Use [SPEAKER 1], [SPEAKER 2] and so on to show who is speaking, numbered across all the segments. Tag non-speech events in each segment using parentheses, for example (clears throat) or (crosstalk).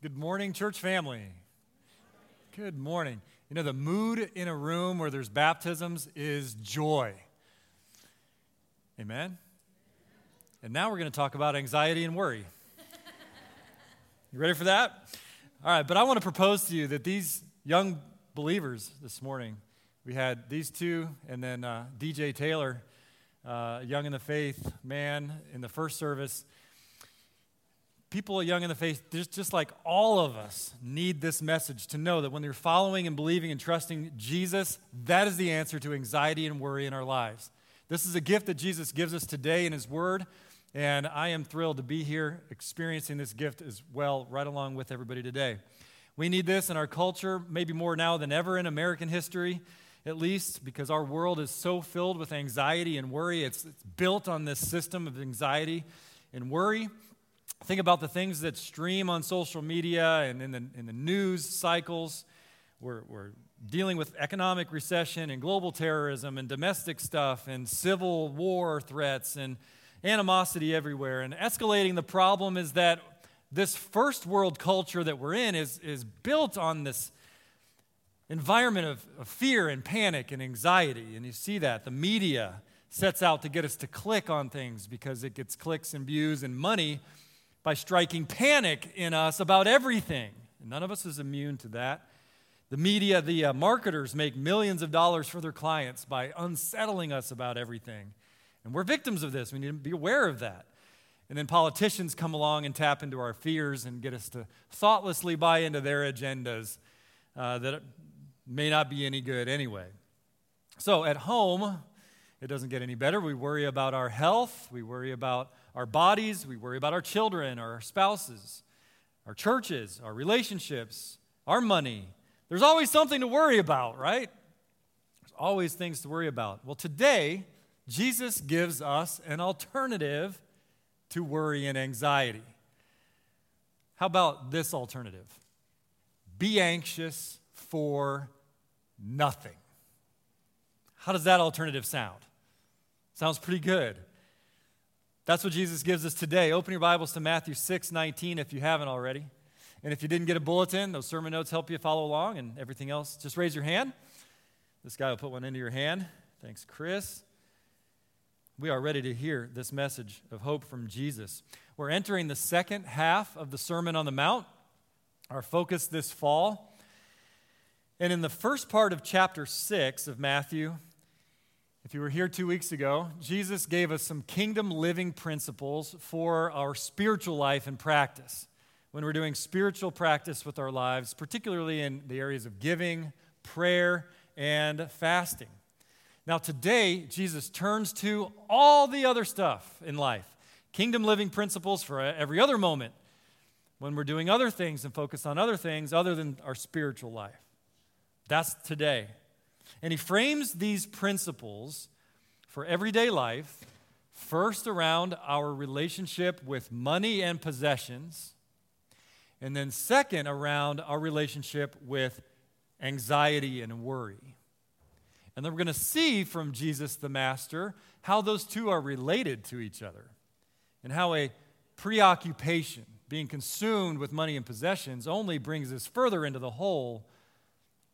[SPEAKER 1] Good morning, church family. Good morning. You know, the mood in a room where there's baptisms is joy. Amen? And now we're going to talk about anxiety and worry. You ready for that? All right, but I want to propose to you that these young believers this morning, we had these two, and then uh, DJ Taylor, uh, young in the faith man, in the first service people young in the faith, just, like all of us, need this message to know that when they're following and believing and trusting Jesus, that is the answer to anxiety and worry in our lives. This is a gift that Jesus gives us today in His Word, and I am thrilled to be here experiencing this gift as well, right along with everybody today. We need this in our culture, maybe more now than ever in American history, at least, because our world is so filled with anxiety and worry. It's, it's built on this system of anxiety and worry. Think about the things that stream on social media and in the, in the news cycles. We're, we're dealing with economic recession and global terrorism and domestic stuff and civil war threats and animosity everywhere. And escalating the problem is that this first world culture that we're in is, is built on this environment of, of fear and panic and anxiety. And you see that. The media sets out to get us to click on things because it gets clicks and views and money by striking panic in us about everything. none of us is immune to that. The media, the uh, marketers make millions of dollars for their clients by unsettling us about everything. And we're victims of this. We need to be aware of that. And then politicians come along and tap into our fears and get us to thoughtlessly buy into their agendas uh, that may not be any good anyway. So at home, it doesn't get any better. We worry about our health, we worry about our bodies, we worry about our children, our spouses, our churches, our relationships, our money. There's always something to worry about, right? There's always things to worry about. Well, today, Jesus gives us an alternative to worry and anxiety. How about this alternative? Be anxious for nothing. How does that alternative sound? Sounds pretty good. That's what Jesus gives us today. Open your Bibles to Matthew 6 19 if you haven't already. And if you didn't get a bulletin, those sermon notes help you follow along and everything else. Just raise your hand. This guy will put one into your hand. Thanks, Chris. We are ready to hear this message of hope from Jesus. We're entering the second half of the Sermon on the Mount, our focus this fall. And in the first part of chapter 6 of Matthew, if you were here two weeks ago, Jesus gave us some kingdom living principles for our spiritual life and practice. When we're doing spiritual practice with our lives, particularly in the areas of giving, prayer, and fasting. Now, today, Jesus turns to all the other stuff in life kingdom living principles for every other moment when we're doing other things and focus on other things other than our spiritual life. That's today. And he frames these principles for everyday life first around our relationship with money and possessions, and then second around our relationship with anxiety and worry. And then we're going to see from Jesus the Master how those two are related to each other and how a preoccupation, being consumed with money and possessions, only brings us further into the hole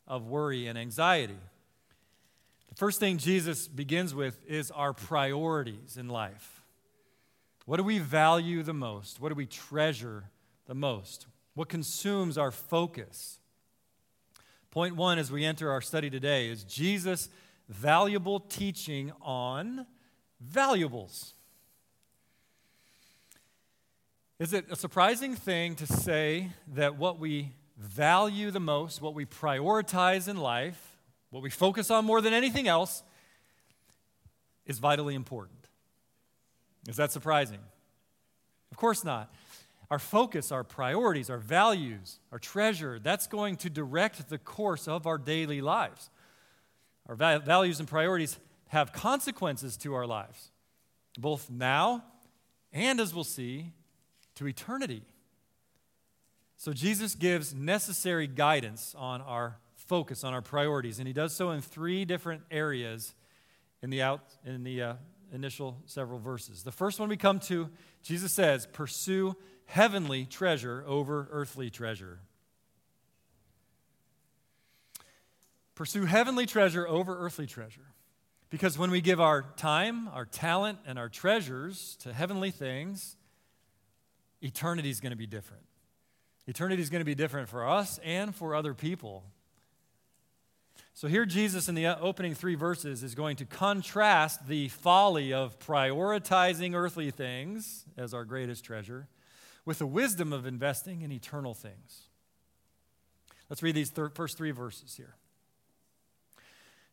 [SPEAKER 1] of worry and anxiety. First thing Jesus begins with is our priorities in life. What do we value the most? What do we treasure the most? What consumes our focus? Point one as we enter our study today is Jesus' valuable teaching on valuables. Is it a surprising thing to say that what we value the most, what we prioritize in life, what we focus on more than anything else, is vitally important. Is that surprising? Of course not. Our focus, our priorities, our values, our treasure, that's going to direct the course of our daily lives. Our va- values and priorities have consequences to our lives, both now and, as we'll see, to eternity. So Jesus gives necessary guidance on our focus on our priorities. And he does so in three different areas in the, out, in the uh, initial several verses. The first one we come to, Jesus says, Pursue heavenly treasure over earthly treasure. Pursue heavenly treasure over earthly treasure. Because when we give our time, our talent, and our treasures to heavenly things, eternity is going to be different. Eternity is going to be different for us and for other people. So, here Jesus in the opening three verses is going to contrast the folly of prioritizing earthly things as our greatest treasure with the wisdom of investing in eternal things. Let's read these thir- first three verses here.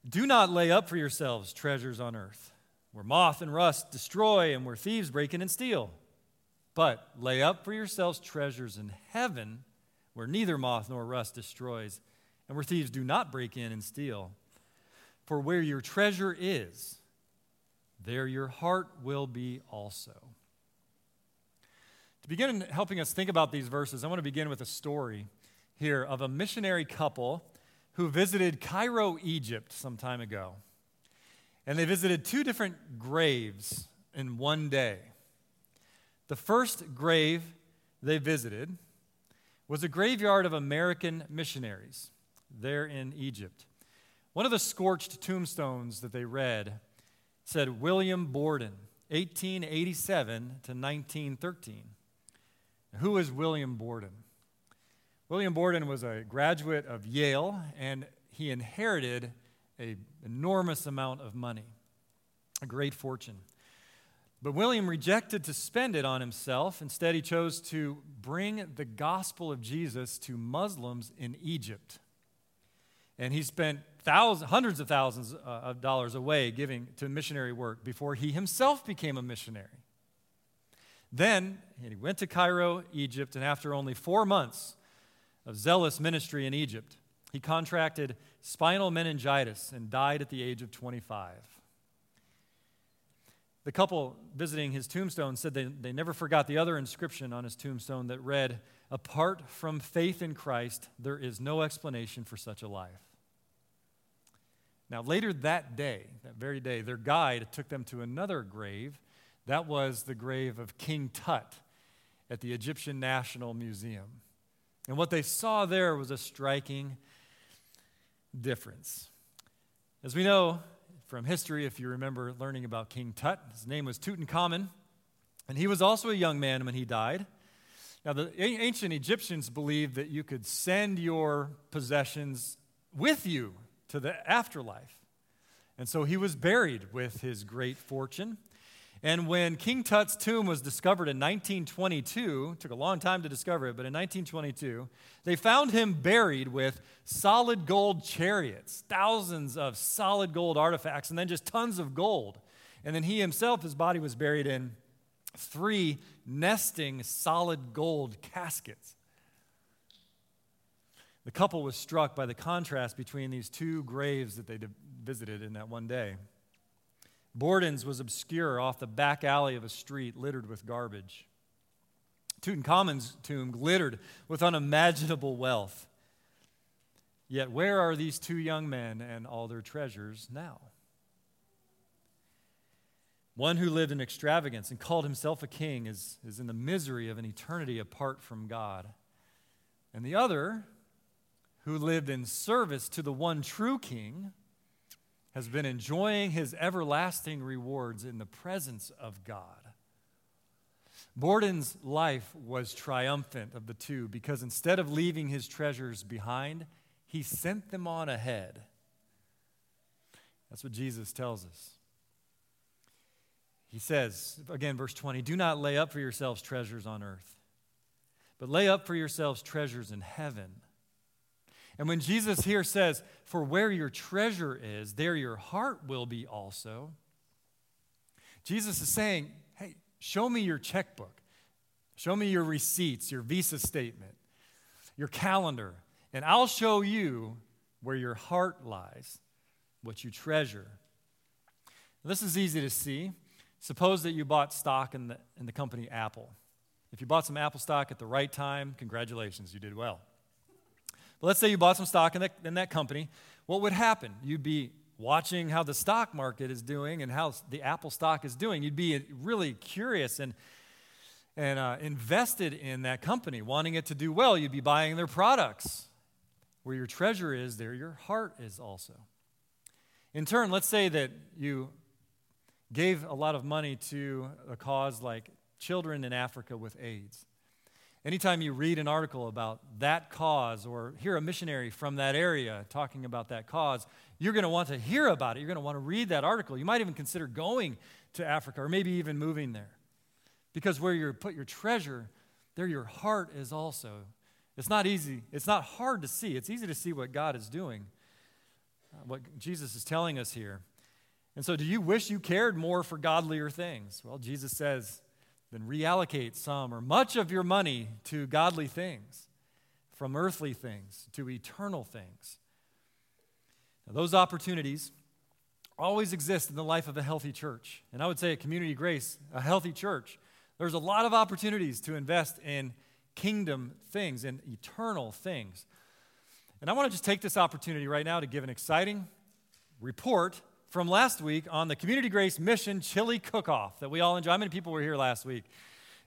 [SPEAKER 1] Do not lay up for yourselves treasures on earth, where moth and rust destroy and where thieves break in and steal. But lay up for yourselves treasures in heaven, where neither moth nor rust destroys, and where thieves do not break in and steal. For where your treasure is, there your heart will be also. To begin helping us think about these verses, I want to begin with a story here of a missionary couple who visited Cairo, Egypt, some time ago. And they visited two different graves in one day. The first grave they visited was a graveyard of American missionaries there in Egypt. One of the scorched tombstones that they read said William Borden, 1887 to 1913. Who is William Borden? William Borden was a graduate of Yale, and he inherited an enormous amount of money, a great fortune. But William rejected to spend it on himself. Instead, he chose to bring the gospel of Jesus to Muslims in Egypt. And he spent thousands, hundreds of thousands uh, of dollars away giving to missionary work before he himself became a missionary. Then he went to Cairo, Egypt, and after only four months, of zealous ministry in Egypt. He contracted spinal meningitis and died at the age of 25. The couple visiting his tombstone said they, they never forgot the other inscription on his tombstone that read, Apart from faith in Christ, there is no explanation for such a life. Now, later that day, that very day, their guide took them to another grave. That was the grave of King Tut at the Egyptian National Museum. And what they saw there was a striking difference. As we know from history, if you remember learning about King Tut, his name was Tutankhamun, and he was also a young man when he died. Now, the ancient Egyptians believed that you could send your possessions with you to the afterlife. And so he was buried with his great fortune. And when King Tut's tomb was discovered in 1922, took a long time to discover it, but in 1922, they found him buried with solid gold chariots, thousands of solid gold artifacts, and then just tons of gold. And then he himself, his body was buried in three nesting solid gold caskets. The couple was struck by the contrast between these two graves that they visited in that one day. Borden's was obscure off the back alley of a street littered with garbage. Tutankhamun's tomb glittered with unimaginable wealth. Yet, where are these two young men and all their treasures now? One who lived in extravagance and called himself a king is, is in the misery of an eternity apart from God. And the other, who lived in service to the one true king, has been enjoying his everlasting rewards in the presence of God. Borden's life was triumphant of the two because instead of leaving his treasures behind, he sent them on ahead. That's what Jesus tells us. He says, again, verse 20, do not lay up for yourselves treasures on earth, but lay up for yourselves treasures in heaven and when Jesus here says, For where your treasure is, there your heart will be also, Jesus is saying, Hey, show me your checkbook. Show me your receipts, your visa statement, your calendar, and I'll show you where your heart lies, what you treasure. This is easy to see. Suppose that you bought stock in the, in the company Apple. If you bought some Apple stock at the right time, congratulations, you did well. But let's say you bought some stock in that, in that company. What would happen? You'd be watching how the stock market is doing and how the Apple stock is doing. You'd be really curious and and uh, invested in that company, wanting it to do well. You'd be buying their products. Where your treasure is, there your heart is also. In turn, let's say that you gave a lot of money to a cause like children in Africa with AIDS. Anytime you read an article about that cause or hear a missionary from that area talking about that cause, you're going to want to hear about it. You're going to want to read that article. You might even consider going to Africa or maybe even moving there. Because where you put your treasure, there your heart is also. It's not easy, it's not hard to see. It's easy to see what God is doing, uh, what Jesus is telling us here. And so, do you wish you cared more for godlier things? Well, Jesus says, then reallocate some or much of your money to godly things, from earthly things to eternal things. Now, those opportunities always exist in the life of a healthy church. And I would say at Community Grace, a healthy church, there's a lot of opportunities to invest in kingdom things and eternal things. And I want to just take this opportunity right now to give an exciting report from last week on the Community Grace Mission Chili Cook Off that we all enjoy. How many people were here last week?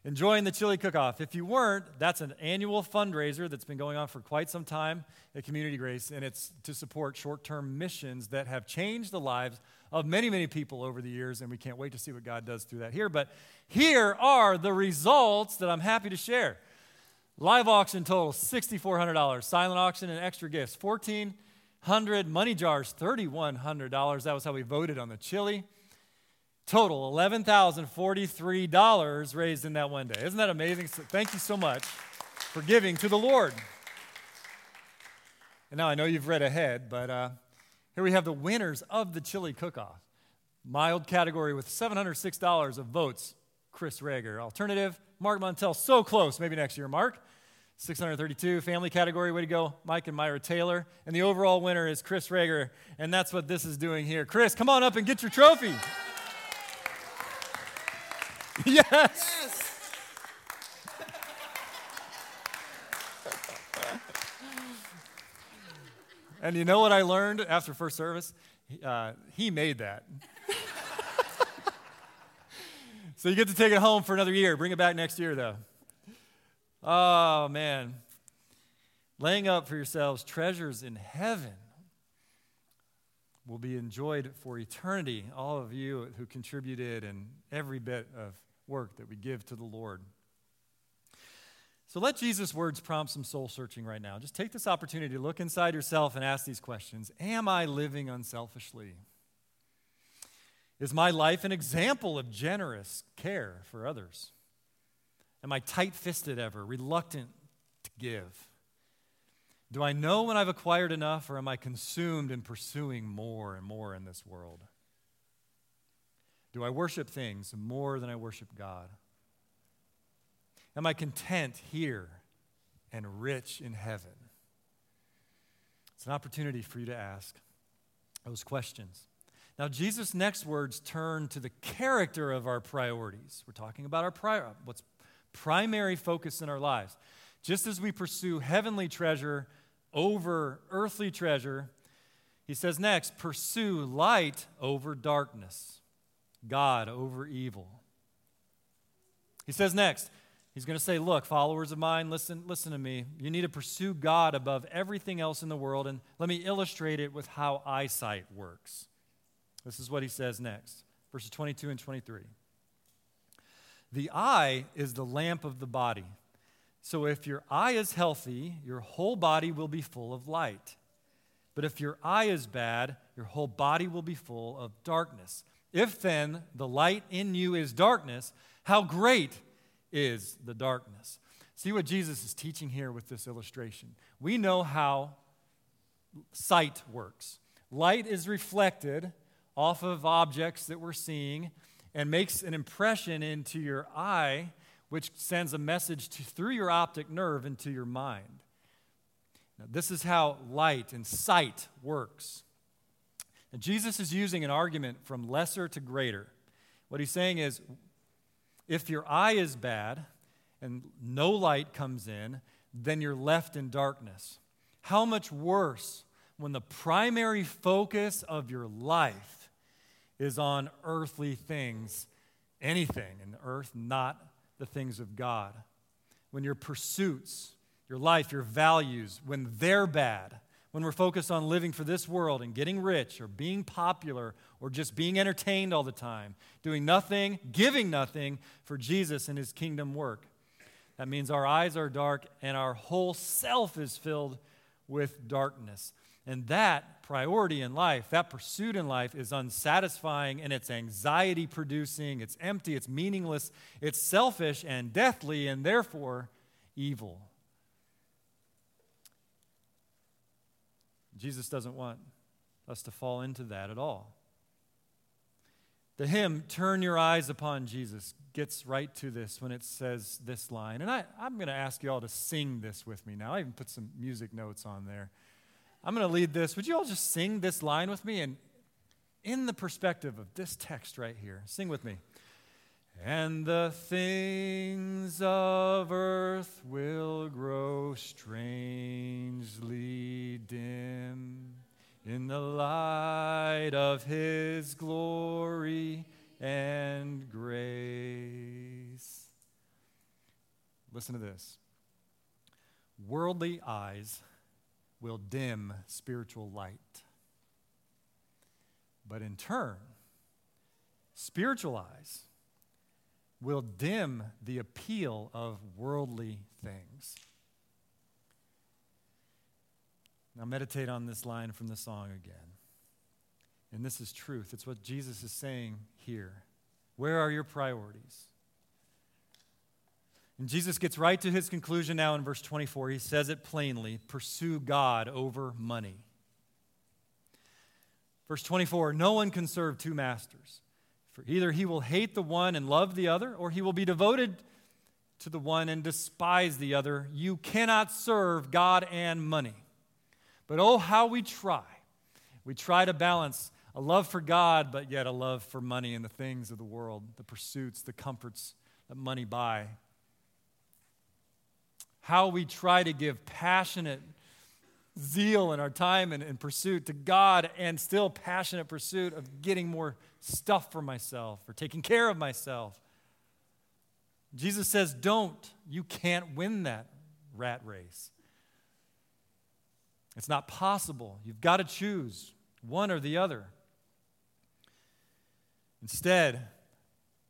[SPEAKER 1] Enjoying the chili cook off. If you weren't, that's an annual fundraiser that's been going on for quite some time at Community Grace, and it's to support short term missions that have changed the lives of many, many people over the years, and we can't wait to see what God does through that here. But here are the results that I'm happy to share. Live auction total $6,400. Silent auction and extra gifts 14 100 money jars, $3,100. That was how we voted on the chili. Total $11,043 raised in that one day. Isn't that amazing? So thank you so much for giving to the Lord. And now I know you've read ahead, but uh, here we have the winners of the chili cook off. Mild category with $706 of votes, Chris Rager. Alternative, Mark Montel. So close. Maybe next year, Mark. 632. Family category, way to go, Mike and Myra Taylor. And the overall winner is Chris Rager, and that's what this is doing here. Chris, come on up and get your trophy. (laughs) yes. yes. (laughs) and you know what I learned after first service? Uh, he made that. (laughs) so you get to take it home for another year. Bring it back next year, though. Oh, man. Laying up for yourselves treasures in heaven will be enjoyed for eternity. All of you who contributed and every bit of work that we give to the Lord. So let Jesus' words prompt some soul searching right now. Just take this opportunity to look inside yourself and ask these questions Am I living unselfishly? Is my life an example of generous care for others? Am I tight fisted ever, reluctant to give? Do I know when I've acquired enough, or am I consumed in pursuing more and more in this world? Do I worship things more than I worship God? Am I content here and rich in heaven? It's an opportunity for you to ask those questions. Now, Jesus' next words turn to the character of our priorities. We're talking about our prior, what's primary focus in our lives. Just as we pursue heavenly treasure over earthly treasure, he says next, pursue light over darkness, God over evil. He says next, he's going to say, Look, followers of mine, listen, listen to me. You need to pursue God above everything else in the world, and let me illustrate it with how eyesight works. This is what he says next, verses 22 and 23. The eye is the lamp of the body. So if your eye is healthy, your whole body will be full of light. But if your eye is bad, your whole body will be full of darkness. If then the light in you is darkness, how great is the darkness? See what Jesus is teaching here with this illustration. We know how sight works. Light is reflected off of objects that we're seeing and makes an impression into your eye, which sends a message to, through your optic nerve into your mind. Now, this is how light and sight works. And Jesus is using an argument from lesser to greater. What he's saying is if your eye is bad and no light comes in, then you're left in darkness. How much worse when the primary focus of your life is on earthly things, anything in the earth not the things of God, when your pursuits, your life, your values, when they're bad, when we're focused on living for this world and getting rich or being popular or just being entertained all the time, doing nothing, giving nothing for Jesus and his kingdom work. That means our eyes are dark and our whole self is filled with darkness. And that priority in life, that pursuit in life is unsatisfying and it's anxiety producing, it's empty, it's meaningless, it's selfish and deathly, and therefore evil. Jesus doesn't want us to fall into that at all. The hymn, Turn Your Eyes Upon Jesus, gets right to this when it says this line. And I, I'm going to ask you all to sing this with me now. I even put some music notes on there. I'm going to lead this. Would you all just sing this line with me? And in the perspective of this text right here, sing with me. And the things of earth will grow strangely dim in the light of his glory and grace. Listen to this worldly eyes will dim spiritual light. But in turn, spiritual eyes will dim the appeal of worldly things. Now, meditate on this line from the song again. And this is truth. It's what Jesus is saying here. Where are your priorities? And Jesus gets right to his conclusion now in verse 24. He says it plainly pursue God over money. Verse 24 No one can serve two masters. For either he will hate the one and love the other, or he will be devoted to the one and despise the other. You cannot serve God and money. But oh, how we try. We try to balance a love for God, but yet a love for money and the things of the world, the pursuits, the comforts that money buy. How we try to give passionate zeal in our time and, and pursuit to God and still passionate pursuit of getting more stuff for myself or taking care of myself. Jesus says, Don't. You can't win that rat race. It's not possible. You've got to choose one or the other. Instead,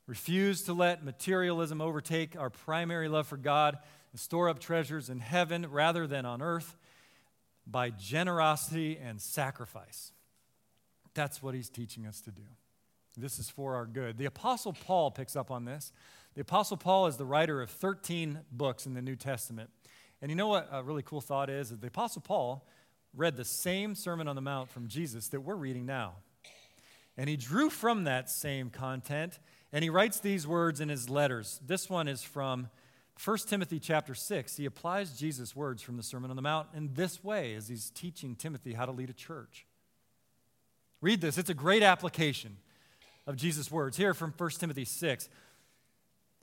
[SPEAKER 1] refuse to let materialism overtake our primary love for God store up treasures in heaven rather than on earth by generosity and sacrifice. That's what he's teaching us to do. This is for our good. The Apostle Paul picks up on this. The Apostle Paul is the writer of 13 books in the New Testament. And you know what a really cool thought is? The Apostle Paul read the same Sermon on the Mount from Jesus that we're reading now. And he drew from that same content, and he writes these words in his letters. This one is from 1 Timothy chapter 6. He applies Jesus' words from the Sermon on the Mount in this way as he's teaching Timothy how to lead a church. Read this, it's a great application of Jesus' words. Here from 1 Timothy 6.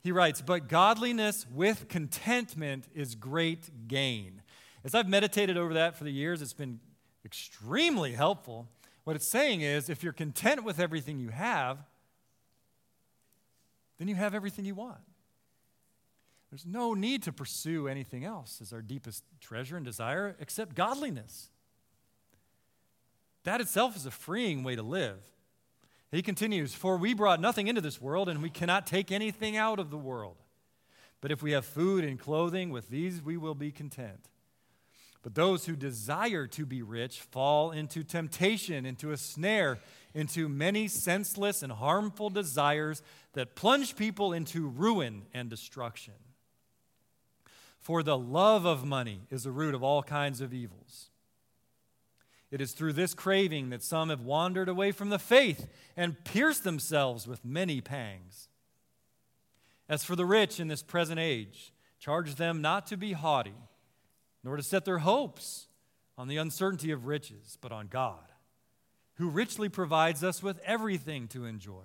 [SPEAKER 1] He writes, But godliness with contentment is great gain. As I've meditated over that for the years, it's been extremely helpful. What it's saying is if you're content with everything you have, then you have everything you want. There's no need to pursue anything else as our deepest treasure and desire except godliness. That itself is a freeing way to live. He continues, For we brought nothing into this world, and we cannot take anything out of the world. But if we have food and clothing, with these we will be content. But those who desire to be rich fall into temptation, into a snare, into many senseless and harmful desires that plunge people into ruin and destruction. For the love of money is the root of all kinds of evils. It is through this craving that some have wandered away from the faith and pierced themselves with many pangs. As for the rich in this present age, charge them not to be haughty nor to set their hopes on the uncertainty of riches, but on God, who richly provides us with everything to enjoy.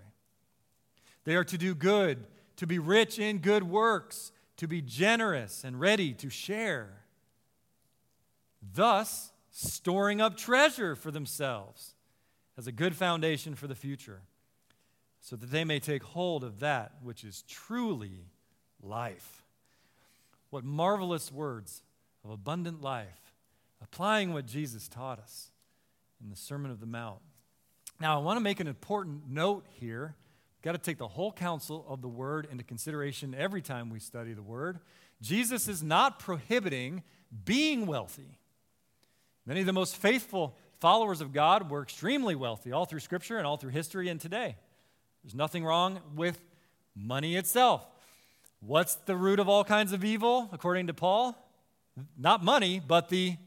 [SPEAKER 1] They are to do good, to be rich in good works, to be generous and ready to share, thus storing up treasure for themselves as a good foundation for the future, so that they may take hold of that which is truly life. What marvelous words of abundant life, applying what Jesus taught us in the Sermon of the Mount. Now, I want to make an important note here. Got to take the whole counsel of the Word into consideration every time we study the Word. Jesus is not prohibiting being wealthy. Many of the most faithful followers of God were extremely wealthy all through Scripture and all through history and today. There's nothing wrong with money itself. What's the root of all kinds of evil, according to Paul? Not money, but the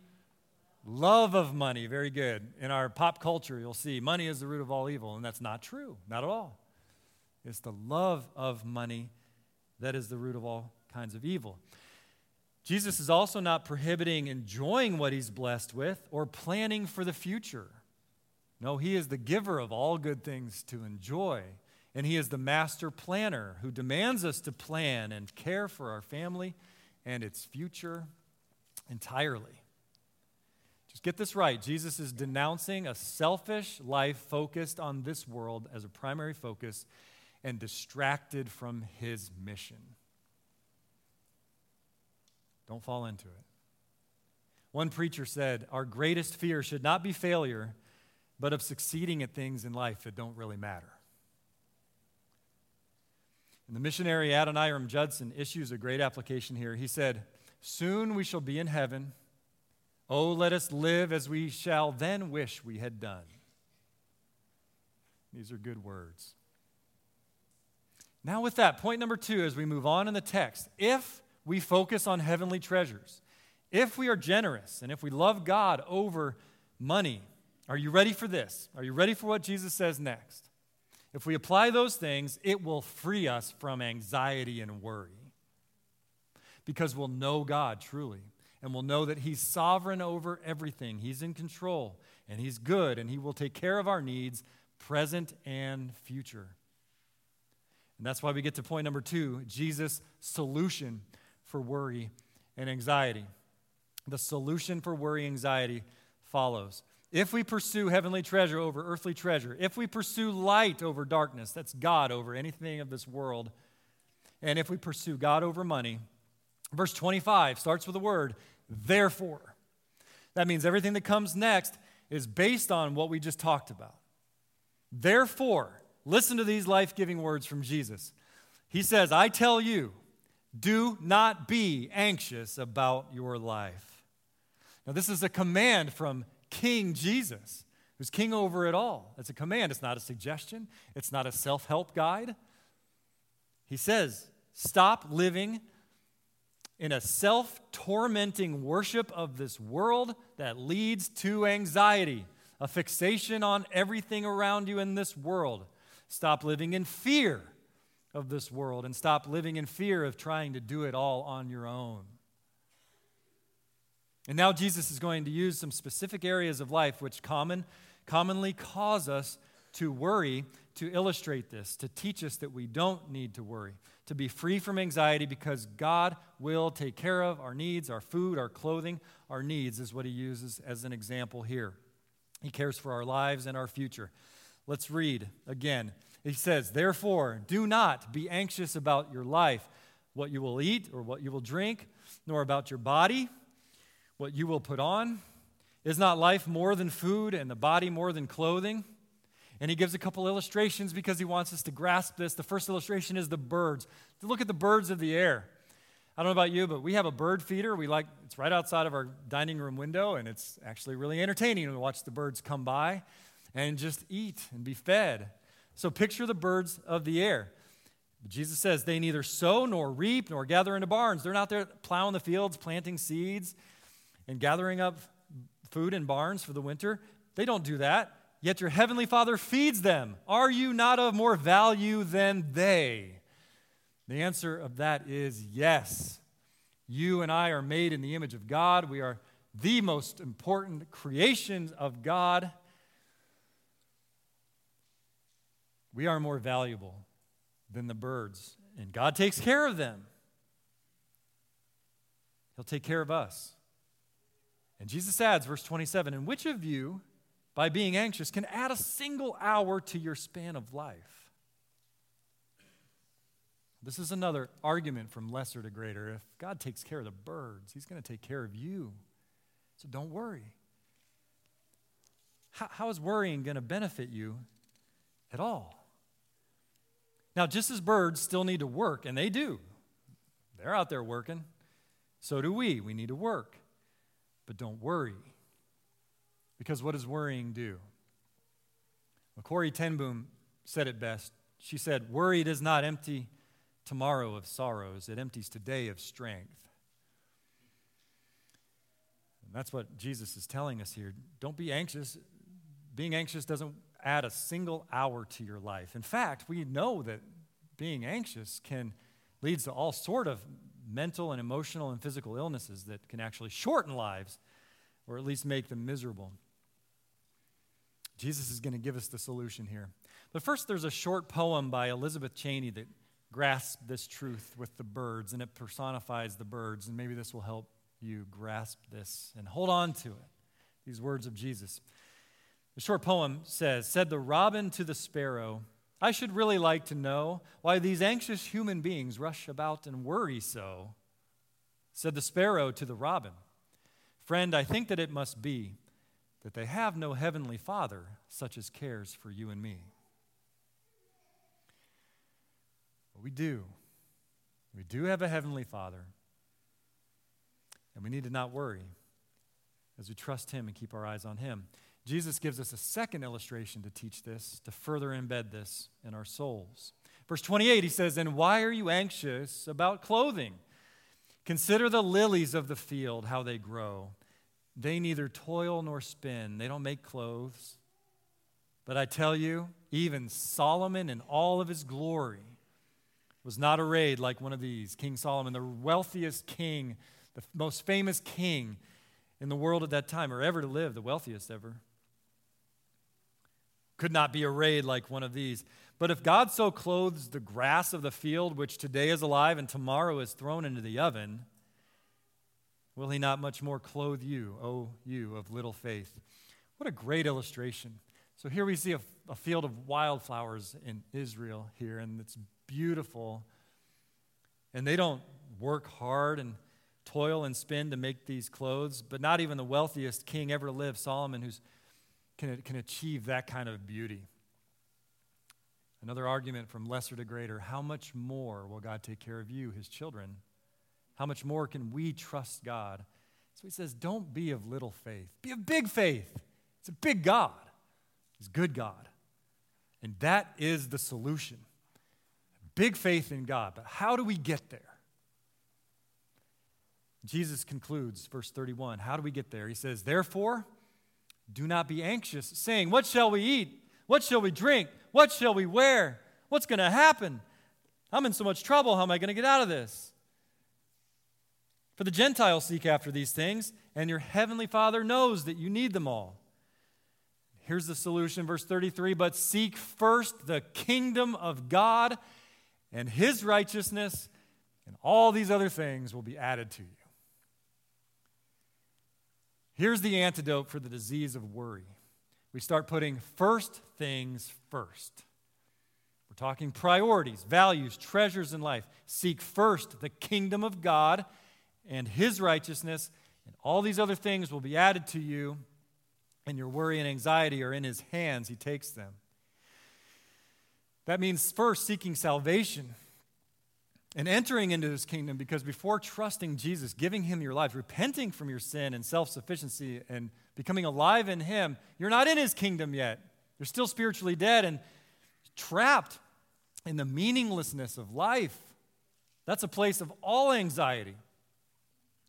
[SPEAKER 1] love of money. Very good. In our pop culture, you'll see money is the root of all evil, and that's not true. Not at all. It's the love of money that is the root of all kinds of evil. Jesus is also not prohibiting enjoying what he's blessed with or planning for the future. No, he is the giver of all good things to enjoy. And he is the master planner who demands us to plan and care for our family and its future entirely. Just get this right. Jesus is denouncing a selfish life focused on this world as a primary focus and distracted from his mission. Don't fall into it. One preacher said, Our greatest fear should not be failure, but of succeeding at things in life that don't really matter. And the missionary Adoniram Judson issues a great application here. He said, Soon we shall be in heaven. Oh, let us live as we shall then wish we had done. These are good words. Now, with that, point number two, as we move on in the text, if we focus on heavenly treasures, if we are generous, and if we love God over money, are you ready for this? Are you ready for what Jesus says next? If we apply those things, it will free us from anxiety and worry. Because we'll know God truly, and we'll know that He's sovereign over everything. He's in control, and He's good, and He will take care of our needs, present and future. And that's why we get to point number two Jesus' solution for worry and anxiety. The solution for worry and anxiety follows. If we pursue heavenly treasure over earthly treasure, if we pursue light over darkness, that's God over anything of this world, and if we pursue God over money, verse 25 starts with the word, therefore. That means everything that comes next is based on what we just talked about. Therefore, listen to these life giving words from Jesus. He says, I tell you, do not be anxious about your life. Now, this is a command from King Jesus, who's king over it all. It's a command, it's not a suggestion, it's not a self help guide. He says, Stop living in a self tormenting worship of this world that leads to anxiety, a fixation on everything around you in this world. Stop living in fear of this world and stop living in fear of trying to do it all on your own. And now Jesus is going to use some specific areas of life which common, commonly cause us to worry to illustrate this, to teach us that we don't need to worry, to be free from anxiety because God will take care of our needs, our food, our clothing, our needs, is what he uses as an example here. He cares for our lives and our future. Let's read again. He says, Therefore, do not be anxious about your life, what you will eat or what you will drink, nor about your body what you will put on? Is not life more than food and the body more than clothing? And he gives a couple illustrations because he wants us to grasp this. The first illustration is the birds. Look at the birds of the air. I don't know about you, but we have a bird feeder. We like it's right outside of our dining room window, and it's actually really entertaining to watch the birds come by and just eat and be fed. So picture the birds of the air. Jesus says they neither sow nor reap nor gather into barns. They're not there plowing the fields, planting seeds and gathering up food in barns for the winter. They don't do that. Yet your heavenly Father feeds them. Are you not of more value than they? The answer of that is yes. You and I are made in the image of God. We are the most important creations of God. We are more valuable than the birds, and God takes care of them. He'll take care of us. And Jesus adds, verse 27, and which of you, by being anxious, can add a single hour to your span of life? This is another argument from lesser to greater. If God takes care of the birds, He's going to take care of you. So don't worry. How, how is worrying going to benefit you at all? Now, just as birds still need to work, and they do, they're out there working, so do we. We need to work. But don't worry. Because what does worrying do? Well, Corrie ten said it best. She said, Worry does not empty tomorrow of sorrows, it empties today of strength. And that's what Jesus is telling us here. Don't be anxious. Being anxious doesn't add a single hour to your life. In fact, we know that being anxious can leads to all sort of mental and emotional and physical illnesses that can actually shorten lives or at least make them miserable. Jesus is going to give us the solution here. But first, there's a short poem by Elizabeth Cheney that grasps this truth with the birds, and it personifies the birds. And maybe this will help you grasp this and hold on to it. These words of Jesus. The short poem says Said the robin to the sparrow, I should really like to know why these anxious human beings rush about and worry so. Said the sparrow to the robin, Friend, I think that it must be that they have no heavenly Father such as cares for you and me. But we do. We do have a heavenly Father. And we need to not worry as we trust Him and keep our eyes on Him. Jesus gives us a second illustration to teach this, to further embed this in our souls. Verse 28, he says, And why are you anxious about clothing? Consider the lilies of the field, how they grow. They neither toil nor spin, they don't make clothes. But I tell you, even Solomon in all of his glory was not arrayed like one of these. King Solomon, the wealthiest king, the most famous king in the world at that time, or ever to live, the wealthiest ever could not be arrayed like one of these. But if God so clothes the grass of the field, which today is alive and tomorrow is thrown into the oven, will he not much more clothe you, O you of little faith? What a great illustration. So here we see a, a field of wildflowers in Israel here, and it's beautiful. And they don't work hard and toil and spin to make these clothes, but not even the wealthiest king ever lived, Solomon, who's can, can achieve that kind of beauty. Another argument from lesser to greater how much more will God take care of you, his children? How much more can we trust God? So he says, Don't be of little faith, be of big faith. It's a big God, He's good God. And that is the solution. Big faith in God. But how do we get there? Jesus concludes, verse 31. How do we get there? He says, Therefore, do not be anxious, saying, What shall we eat? What shall we drink? What shall we wear? What's going to happen? I'm in so much trouble. How am I going to get out of this? For the Gentiles seek after these things, and your heavenly Father knows that you need them all. Here's the solution, verse 33 But seek first the kingdom of God and his righteousness, and all these other things will be added to you. Here's the antidote for the disease of worry we start putting first things first. We're talking priorities, values, treasures in life. Seek first the kingdom of God and his righteousness, and all these other things will be added to you, and your worry and anxiety are in his hands. He takes them. That means first seeking salvation and entering into his kingdom because before trusting Jesus, giving him your life, repenting from your sin and self sufficiency, and becoming alive in him, you're not in his kingdom yet. You're still spiritually dead and trapped in the meaninglessness of life. That's a place of all anxiety.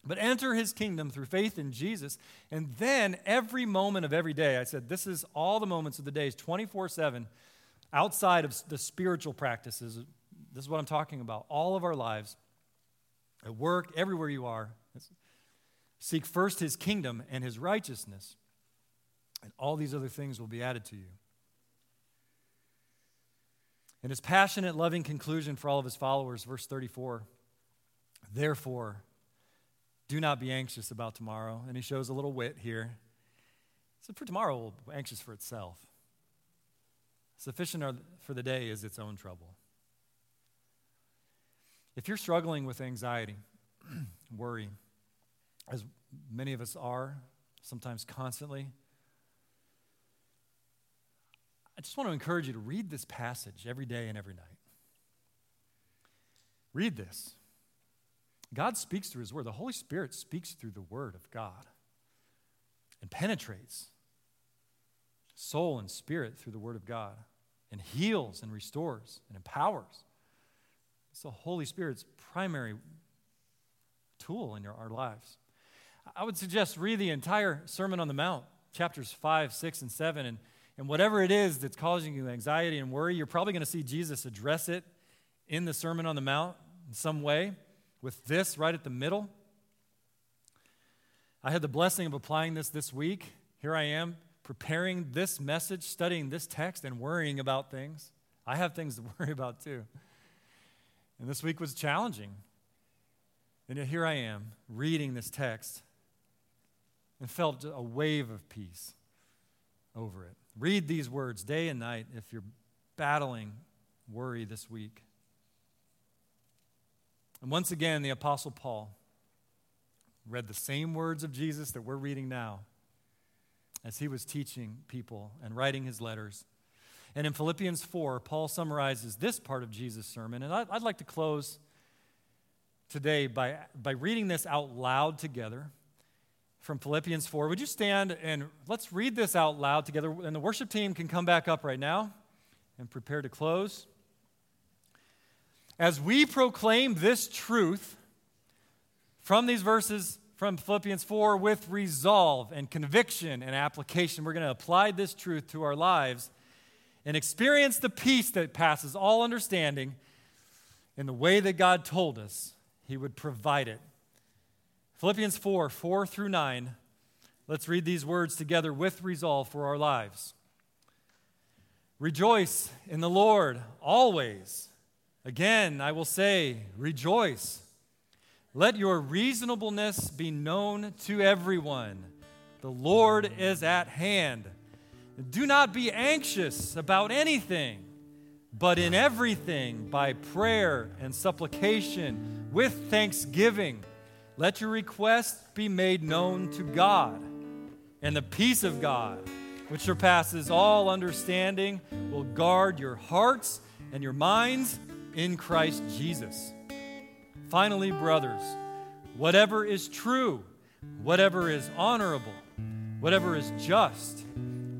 [SPEAKER 1] But enter his kingdom through faith in Jesus, and then every moment of every day, I said, this is all the moments of the days, 24 7, outside of the spiritual practices this is what I'm talking about. All of our lives, at work, everywhere you are, seek first his kingdom and his righteousness, and all these other things will be added to you. In his passionate, loving conclusion for all of his followers, verse 34 Therefore, do not be anxious about tomorrow. And he shows a little wit here. So, for tomorrow will be anxious for itself. Sufficient for the day is its own trouble. If you're struggling with anxiety, (clears throat) worry, as many of us are, sometimes constantly, I just want to encourage you to read this passage every day and every night. Read this. God speaks through His Word. The Holy Spirit speaks through the Word of God and penetrates soul and spirit through the Word of God and heals and restores and empowers. It's the Holy Spirit's primary tool in your, our lives. I would suggest read the entire Sermon on the Mount, chapters 5, 6, and 7. And, and whatever it is that's causing you anxiety and worry, you're probably going to see Jesus address it in the Sermon on the Mount in some way, with this right at the middle. I had the blessing of applying this this week. Here I am preparing this message, studying this text, and worrying about things. I have things to (laughs) worry about too. And this week was challenging. And yet here I am reading this text and felt a wave of peace over it. Read these words day and night if you're battling worry this week. And once again, the Apostle Paul read the same words of Jesus that we're reading now as he was teaching people and writing his letters. And in Philippians 4, Paul summarizes this part of Jesus' sermon. And I'd like to close today by, by reading this out loud together from Philippians 4. Would you stand and let's read this out loud together? And the worship team can come back up right now and prepare to close. As we proclaim this truth from these verses from Philippians 4 with resolve and conviction and application, we're going to apply this truth to our lives and experience the peace that passes all understanding in the way that God told us He would provide it. Philippians 4 4 through 9. Let's read these words together with resolve for our lives. Rejoice in the Lord always. Again, I will say, rejoice. Let your reasonableness be known to everyone. The Lord is at hand. Do not be anxious about anything, but in everything, by prayer and supplication, with thanksgiving, let your requests be made known to God. And the peace of God, which surpasses all understanding, will guard your hearts and your minds in Christ Jesus. Finally, brothers, whatever is true, whatever is honorable, whatever is just,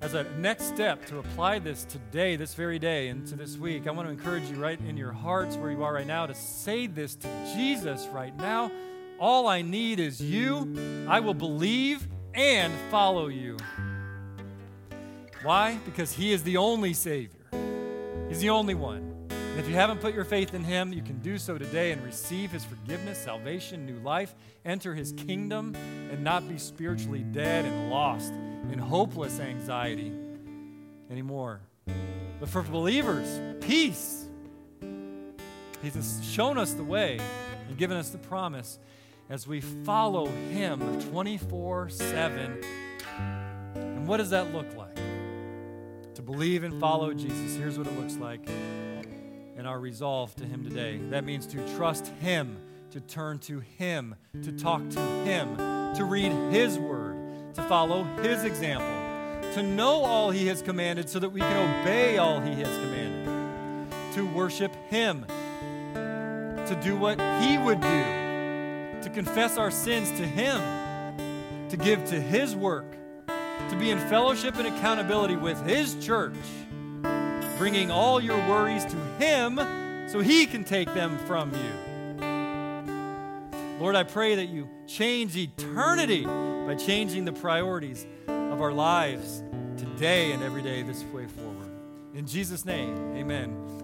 [SPEAKER 1] As a next step to apply this today, this very day, and to this week, I want to encourage you right in your hearts where you are right now to say this to Jesus right now. All I need is you. I will believe and follow you. Why? Because He is the only Savior, He's the only one. If you haven't put your faith in Him, you can do so today and receive His forgiveness, salvation, new life, enter His kingdom, and not be spiritually dead and lost in hopeless anxiety anymore. But for believers, peace. He's shown us the way and given us the promise as we follow Him 24 7. And what does that look like? To believe and follow Jesus. Here's what it looks like and our resolve to Him today. That means to trust Him, to turn to Him, to talk to Him, to read His Word, to follow His example, to know all He has commanded so that we can obey all He has commanded, to worship Him, to do what He would do, to confess our sins to Him, to give to His work, to be in fellowship and accountability with His church bringing all your worries to Him so He can take them from you. Lord, I pray that you change eternity by changing the priorities of our lives today and every day this way forward. In Jesus' name, amen.